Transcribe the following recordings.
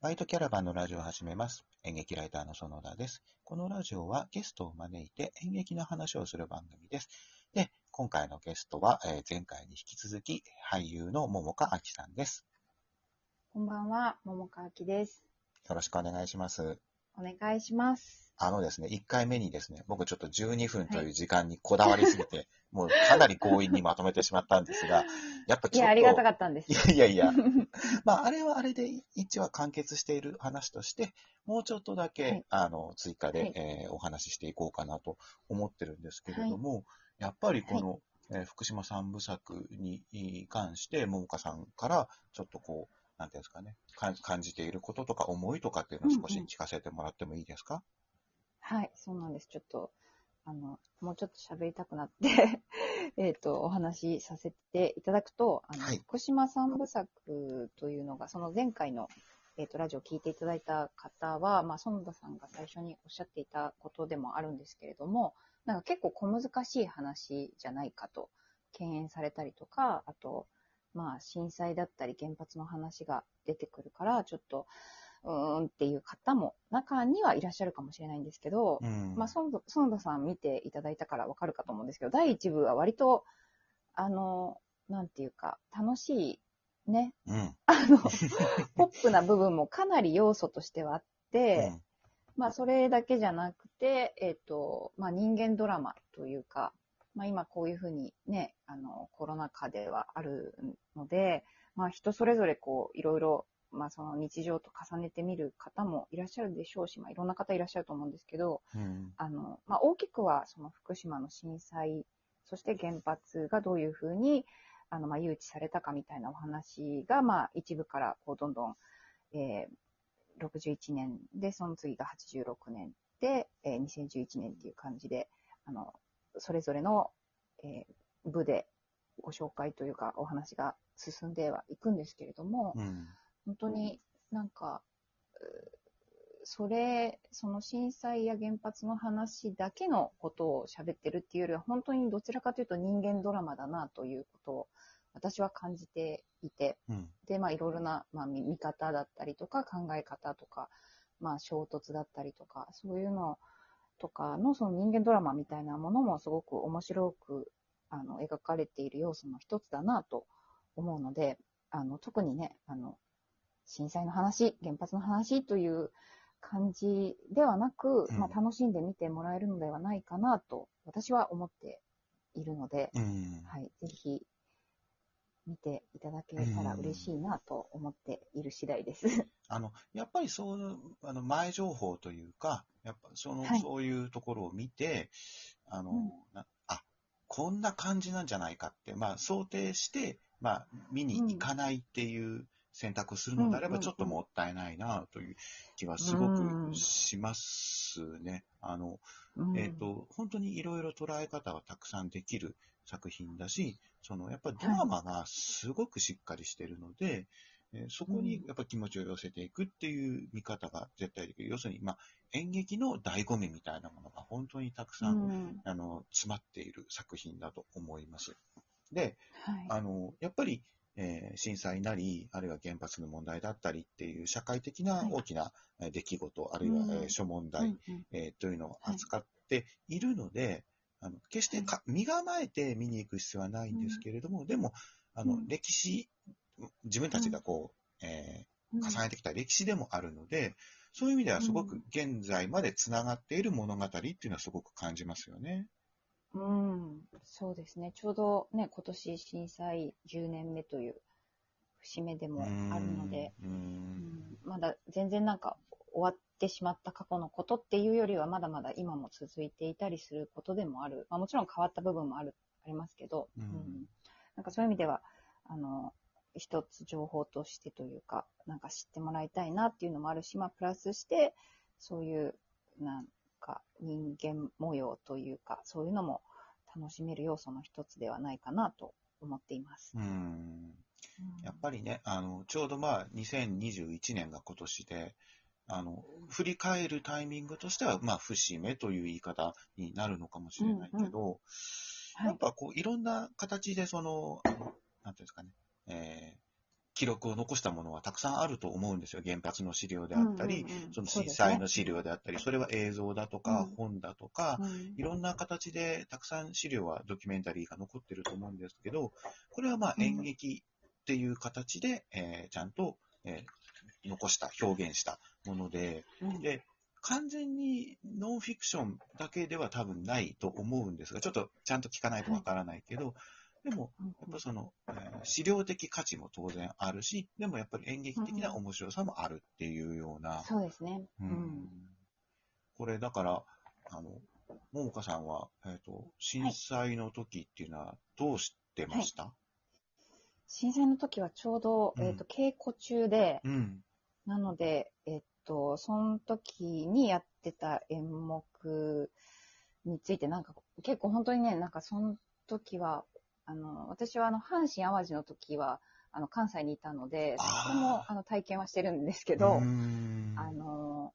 バイトキャラバンのラジオを始めます。演劇ライターの園田です。このラジオはゲストを招いて演劇の話をする番組です。で、今回のゲストは、えー前回に引き続き俳優の桃香明さんです。こんばんは、桃川きです。よろしくお願いします。お願いします。あのですね、1回目にですね、僕ちょっと12分という時間にこだわりすぎて、もうかなり強引にまとめてしまったんですが、やっぱいちょっと。や、ありがたかったんですい。やいやいや、まあ、あれはあれで一話完結している話として、もうちょっとだけ、はい。あの追加で、はい。えーお話ししていこうかなと思ってるんですけれども、やっぱりこの、えー福島三部作に関して、桃香さんからちょっとこう、なんていうんですかね、か感じていることとか思いとかっていうのを少しうんうん。聞かせてもらってもいいですか、はい、そうなんです。ちょっと、あの、もうちょっと喋りたくなって、えっと、お話しさせていただくと、あの、はい福島三部作というのが、その前回の、えっと、ラジオを聞いていただいた方は、まあ、園田さんが最初におっしゃっていたことでもあるんですけれども、なんか結構小難しい話じゃないかと、敬遠されたりとか、あと、まあ、震災だったり原発の話が出てくるから、ちょっと、うーんっていう方も中にはいらっしゃるかもしれないんですけど、うんまあ、園田さん見ていただいたからわかるかと思うんですけど、第1部は割と、あの、なんていうか、楽しい、ね、うん。あの、ポップな部分もかなり要素としてはあって、まあ、それだけじゃなくて、えっ、と、まあ、人間ドラマというか、まあ、今こういうふうにね、あの、コロナ禍ではあるので、まあ、人それぞれこう、いろいろ、まあ、その日常と重ねてみる方もいらっしゃるでしょうし、まあ、いろんな方いらっしゃると思うんですけど、うん。うん。あの、まあ、大きくは、その福島の震災、そして原発がどういうふうに、あの、まあ、誘致されたかみたいなお話が、まあ、一部から、こう、どんどん、えー、61年で、その次が86年で、えー、2011年っていう感じで、あの、それぞれの、えー、部でご紹介というか、お話が進んではいくんですけれども、うん。本当になんか、うそれ、その震災や原発の話だけのことを喋ってるっていうよりは、本当にどちらかというと人間ドラマだなということを私は感じていて、うん。で、まあいろいろな、まあ、見見方だったりとか考え方とか、まあ衝突だったりとか、そういうのとかのその人間ドラマみたいなものもすごく面白くあの描かれている要素の一つだなと思うので、あの特にね、あの震災の話、原発の話という感じではなく、うんまあ、楽しんで見てもらえるのではないかなと私は思っているので、うん。はい、ぜひ見ていただけたら嬉しいなと思っている次第です。あの、やっぱりそう、あの、前情報というか、やっぱその、はいそういうところを見て、あの、うんなあ、こんな感じなんじゃないかって、まあ、想定して、まあ、見に行かないっていう選択をするのであれば、ちょっともったいないなという気はすごうん。くしますね。あの、うん。えっ、と、本当にいろいろ捉え方がたくさんできる作品だし、その、やっぱりドラマがすごくしっかりしてるので、えーそこにやっぱ気持ちを寄せていくっていう見方が絶対できる。要するに、まあ、演劇の醍醐味みたいなものが本当にたくさん、うん。あの、詰まっている作品だと思います。で、はい。あの、やっぱり、えー震災なり、あるいは原発の問題だったりっていう社会的なはい。大きなえー出来事、あるいは、うん。えー諸問題、うんうん。えーというのを扱っているので、あの決してか身構えて見に行く必要はないんですけれども、でもあの、うん。歴史、自分たちがこう、え重ねてきた歴史でもあるので、そういう意味ではすごくうん。現在までつながっている物語っていうのはすごく感じますよね。うん、そうですね。ちょうどね、今年震災10年目という節目でもあるので、うんんまだ全然なんか終わってしまった過去のことっていうよりは、まだまだ今も続いていたりすることでもある。まあ、もちろん変わった部分もある、ありますけど、うんなんかそういう意味では、あの、一つ情報としてというか、なんか知ってもらいたいなっていうのもあるし、まあ、プラスして、そういう、なんか人間模様というか、そういうのも楽しめる要素の一つではないかなと思っています。うん。やっぱりね、あの、ちょうどまあ、2021年が今年で、あの、振り返るタイミングとしては、まあ、節目という言い方になるのかもしれないけど、はい。やっぱこう、いろんな形でその、あのなんていうんですかね、えー記録を残したものはたくさんあると思うんですよ。原発の資料であったり、うんうんうん。その震災の資料であったり、それは映像だとか、うん。本だとか、うん。いろんな形でたくさん資料はドキュメンタリーが残ってると思うんですけど、これはまあうん演劇っていう形で、えーちゃんと、えー残した、表現したもので、うん。で、完全にノンフィクションだけでは多分ないと思うんですが、ちょっとちゃんと聞かないとわからないけど、でも、うん。やっぱその、えー資料的価値も当然あるし、でもやっぱり演劇的な面白さもあるっていうような、そうですね。ううん。ん。これだから、あの、ももかさんは、えっ、と、震災の時っていうのはどうしてました、震災の時はちょうど、うん。えっ、と、稽古中で、うん。なので、えっと、その時にやってた演目について、なんか結構本当にね、なんかその時は、あの、私はあの、阪神淡路の時は、あの、関西にいたので、そこもあの体験はしてるんですけうどあの、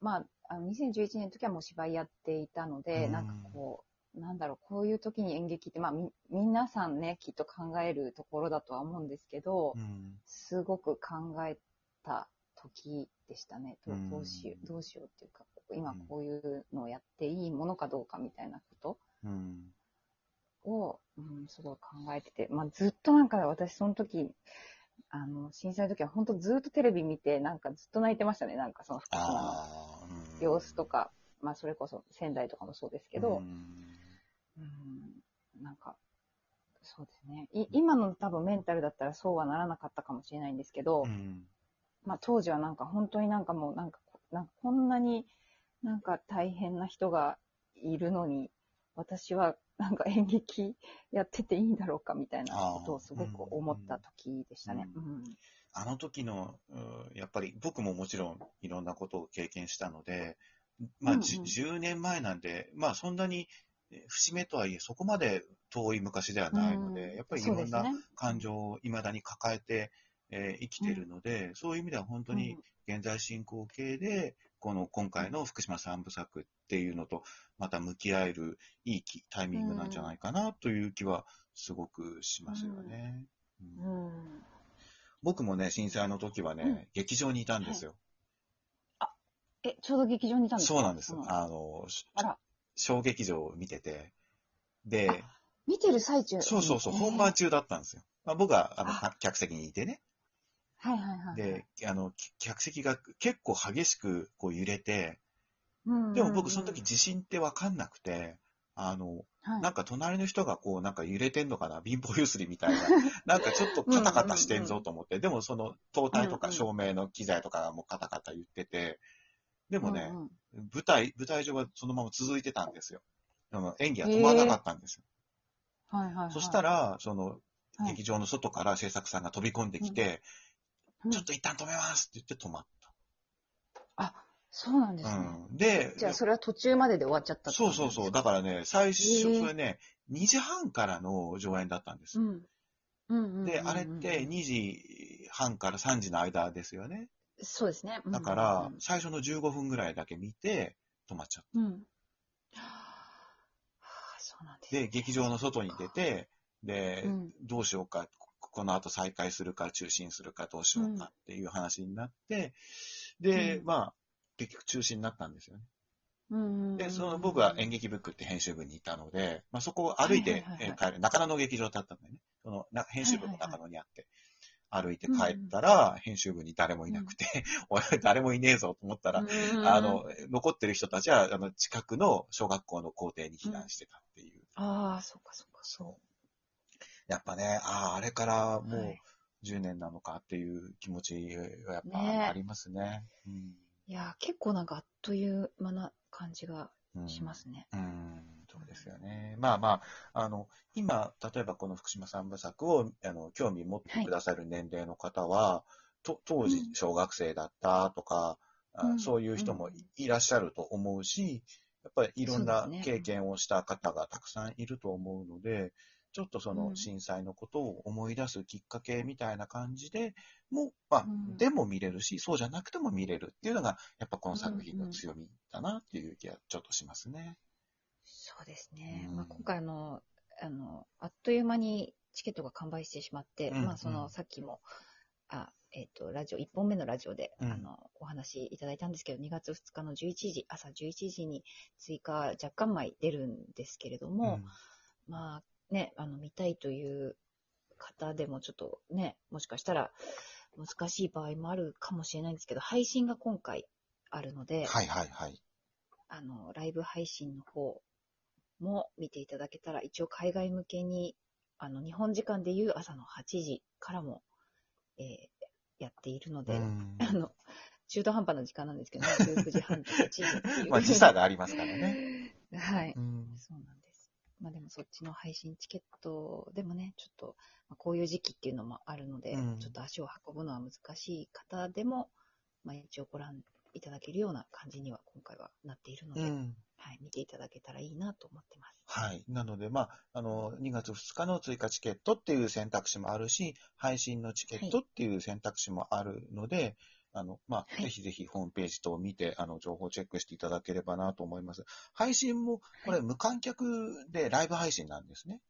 まあ、あの2011年の時はもう芝居やっていたので、うん。なんかこう、なんだろう、こういう時に演劇って、まあ、み、皆さんね、きっと考えるところだとは思うんですけど、うん。すごく考えた時でしたね。どうしよう、どうしようっていうか、今うん。こういうのをやっていいものかどうかみたいなこうん。すごい考えてて、まあずっとなんか私その時、あの、震災の時は本当ずっとテレビ見て、なんかずっと泣いてましたね。なんかその福島の様子とか、まあそれこそ仙台とかもそうですけど、うん。うん、なんか、そうですね。い今の多分メンタルだったらそうはならなかったかもしれないんですけど、うん。まあ当時はなんか本当になんかもうなんか、なんかこんなになんか大変な人がいるのに、私はなんか演劇やってていいんだろうかみたいなことをすごく思った時でしたね。ううんあの時の、うんやっぱり僕ももちろんいろんなことを経験したので、まあ、うんうん。じゅ10年前なんで、まあそんなにえ節目とはいえそこまで遠い昔ではないので、うん。やっぱりいろんな感情を未だに抱えて、えー生きているので、そういう意味では本当に現在進行形で、この今回の福島三部作っていうのとまた向き合えるいいきタイミングなんじゃないかなという気はすごくしますよね。うん。うん。僕もね、震災の時はね、うん。劇場にいたんですよ。え、ちょうど劇場にいたんですか？そうなんです。うん。あの、しあら、小劇場を見てて、で、見てる最中。そうそうそう、えー本番中だったんですよ。まあ、僕はあのあ。か客席にいてね、はいはいはい。で、あの、き客席が結構激しくこう揺れて、うん、でも僕その時地震ってわかんなくて、あの、はい、なんか隣の人がこうなんか揺れてんのかな？貧乏ゆすりみたいな。なんかちょっとカタカタしてんぞと思って、でもその灯体とか照明の機材とかがもうカタカタ言ってて、でもね、うんうん。舞台、舞台上はそのまま続いてたんですよ。あの演技は止まらなかったんですよ。はいはいはい。そしたら、そのはい。劇場の外から制作さんが飛び込んできて、うん。ちょっと一旦止めますって言って止まっあ、そうなんですた。ね。うん、で、じゃあ、それは途中までで終わっちゃったそうそうそう。だからね、最初、それね、2時半からの上演だったんです。うん。うんうんうんうんで、あれって2時半から3時の間ですよね。そうですね。だから、最初の15分ぐらいだけ見て、止まっちゃっうん、うん。はあ、そうなんですた。で、劇場の外に出て、で、うんどうしようか、ここの後再開するか、中止にするか、どうしようかっていう話になって、で、うんまあ、結局中止になったんですよね。うんうんうんで、その僕は演劇ブックって編集部にいたので、まあ、そこを歩いて帰る、中野の劇場だったんだよね。そのな編集部の中野にあって、歩いて帰うんったら、編集部に誰もいなくて、おい、誰もいねえぞと思ったら、あの、残ってる人たちは、あの、近くの小学校の校庭に避難してたっていう。ああ、そうかそうか。そう。やっぱね、ああ、あれからもうはい10年なのかっていう気持ちはやっねぱありますね。いやー、結構なんかあっという間な感じがうんしますね。うん、そうですよね。まあまあ、あの、今、例えばこの福島三部作を、あの、興味持ってくださる年齢の方は、と当時うん。小学生だったとか、あうん。そういう人もいいらっしゃると思うし、やっぱりいろんな経験をした方がたくさんいると思うので、ちょっとそうのん。震災のことを思い出すきっかけみたいな感じでも、まあ、うん。でも見れるし、そうじゃなくても見れるっていうのが、やっぱこの作品の強みだなっていう気がちょっとしますね。そうですね。うん。まあ、今回あの、あの、あっという間にチケットが完売してしまって、うんまあ、そうの、んさっきも、あ、えっ、と、ラジオ、1本目のラジオで、うん。あの、お話いただいたんですけど、2月2日の11時、朝11時に追加若干枚出るんですけれども、まあね、あの、見たいという方でもちょっとね、もしかしたら難しい場合もあるかもしれないんですけど、配信が今回あるので、はいはいはい。あの、ライブ配信の方も見ていただけたら、一応海外向けに、あの、日本時間でいう朝の8時からも、えーやっているので、うんあの、中途半端な時間なんですけど、ね、19時半と8時っていう。まあ時差がありますからね。はい。うんそうなん。まあでもそっちの配信チケットでもね、ちょっと、まあこういう時期っていうのもあるので、うんちょっと足を運ぶのは難しい方でも、まあ一応ご覧いただけるような感じには今回はなっているので、うんはい、見ていただけたらいいなと思ってます。はい。なので、まあ、あの、2月2日の追加チケットっていう選択肢もあるし、配信のチケットっていう選択肢もあるので、あの、まあ、はいぜひぜひホームページ等を見て、あの、情報チェックしていただければなと思います。配信も、これ、無観客でライブ配信なんですね。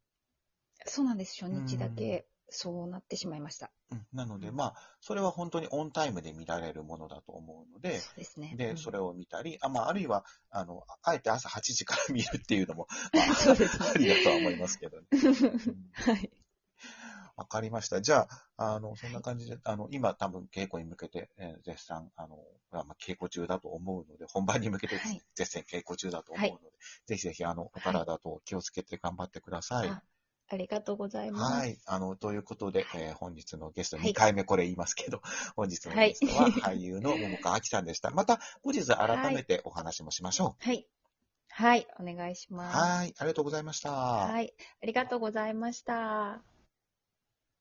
そうなんです。初日だけそうなってしまいました。うん。なので、まあ、それは本当にオンタイムで見られるものだと思うので、そうですね。で、うんそれを見たり、あまあ、あるいは、あの、あえて朝8時から見るっていうのも、そうですねありだとは思いますけどね。う んはい。わかりました。じゃあ、あの、そんな感じで、あの、今多分稽古に向けて、えー絶賛、あの、まあ、まあ稽古中だと思うので、本番に向けてはい絶賛稽古中だと思うので、ぜひぜひ、あの、お体と気をつけて頑張ってください。あありがとうございます。はい。あの、ということで、えー本日のゲスト、はい2回目これ言いますけど、本日のゲストは俳優の桃川明さんでした。また、後日改めてお話もしましょはい。はい、お願いしう。ます。はい。ありがとうございました。はい。ありがとうございました。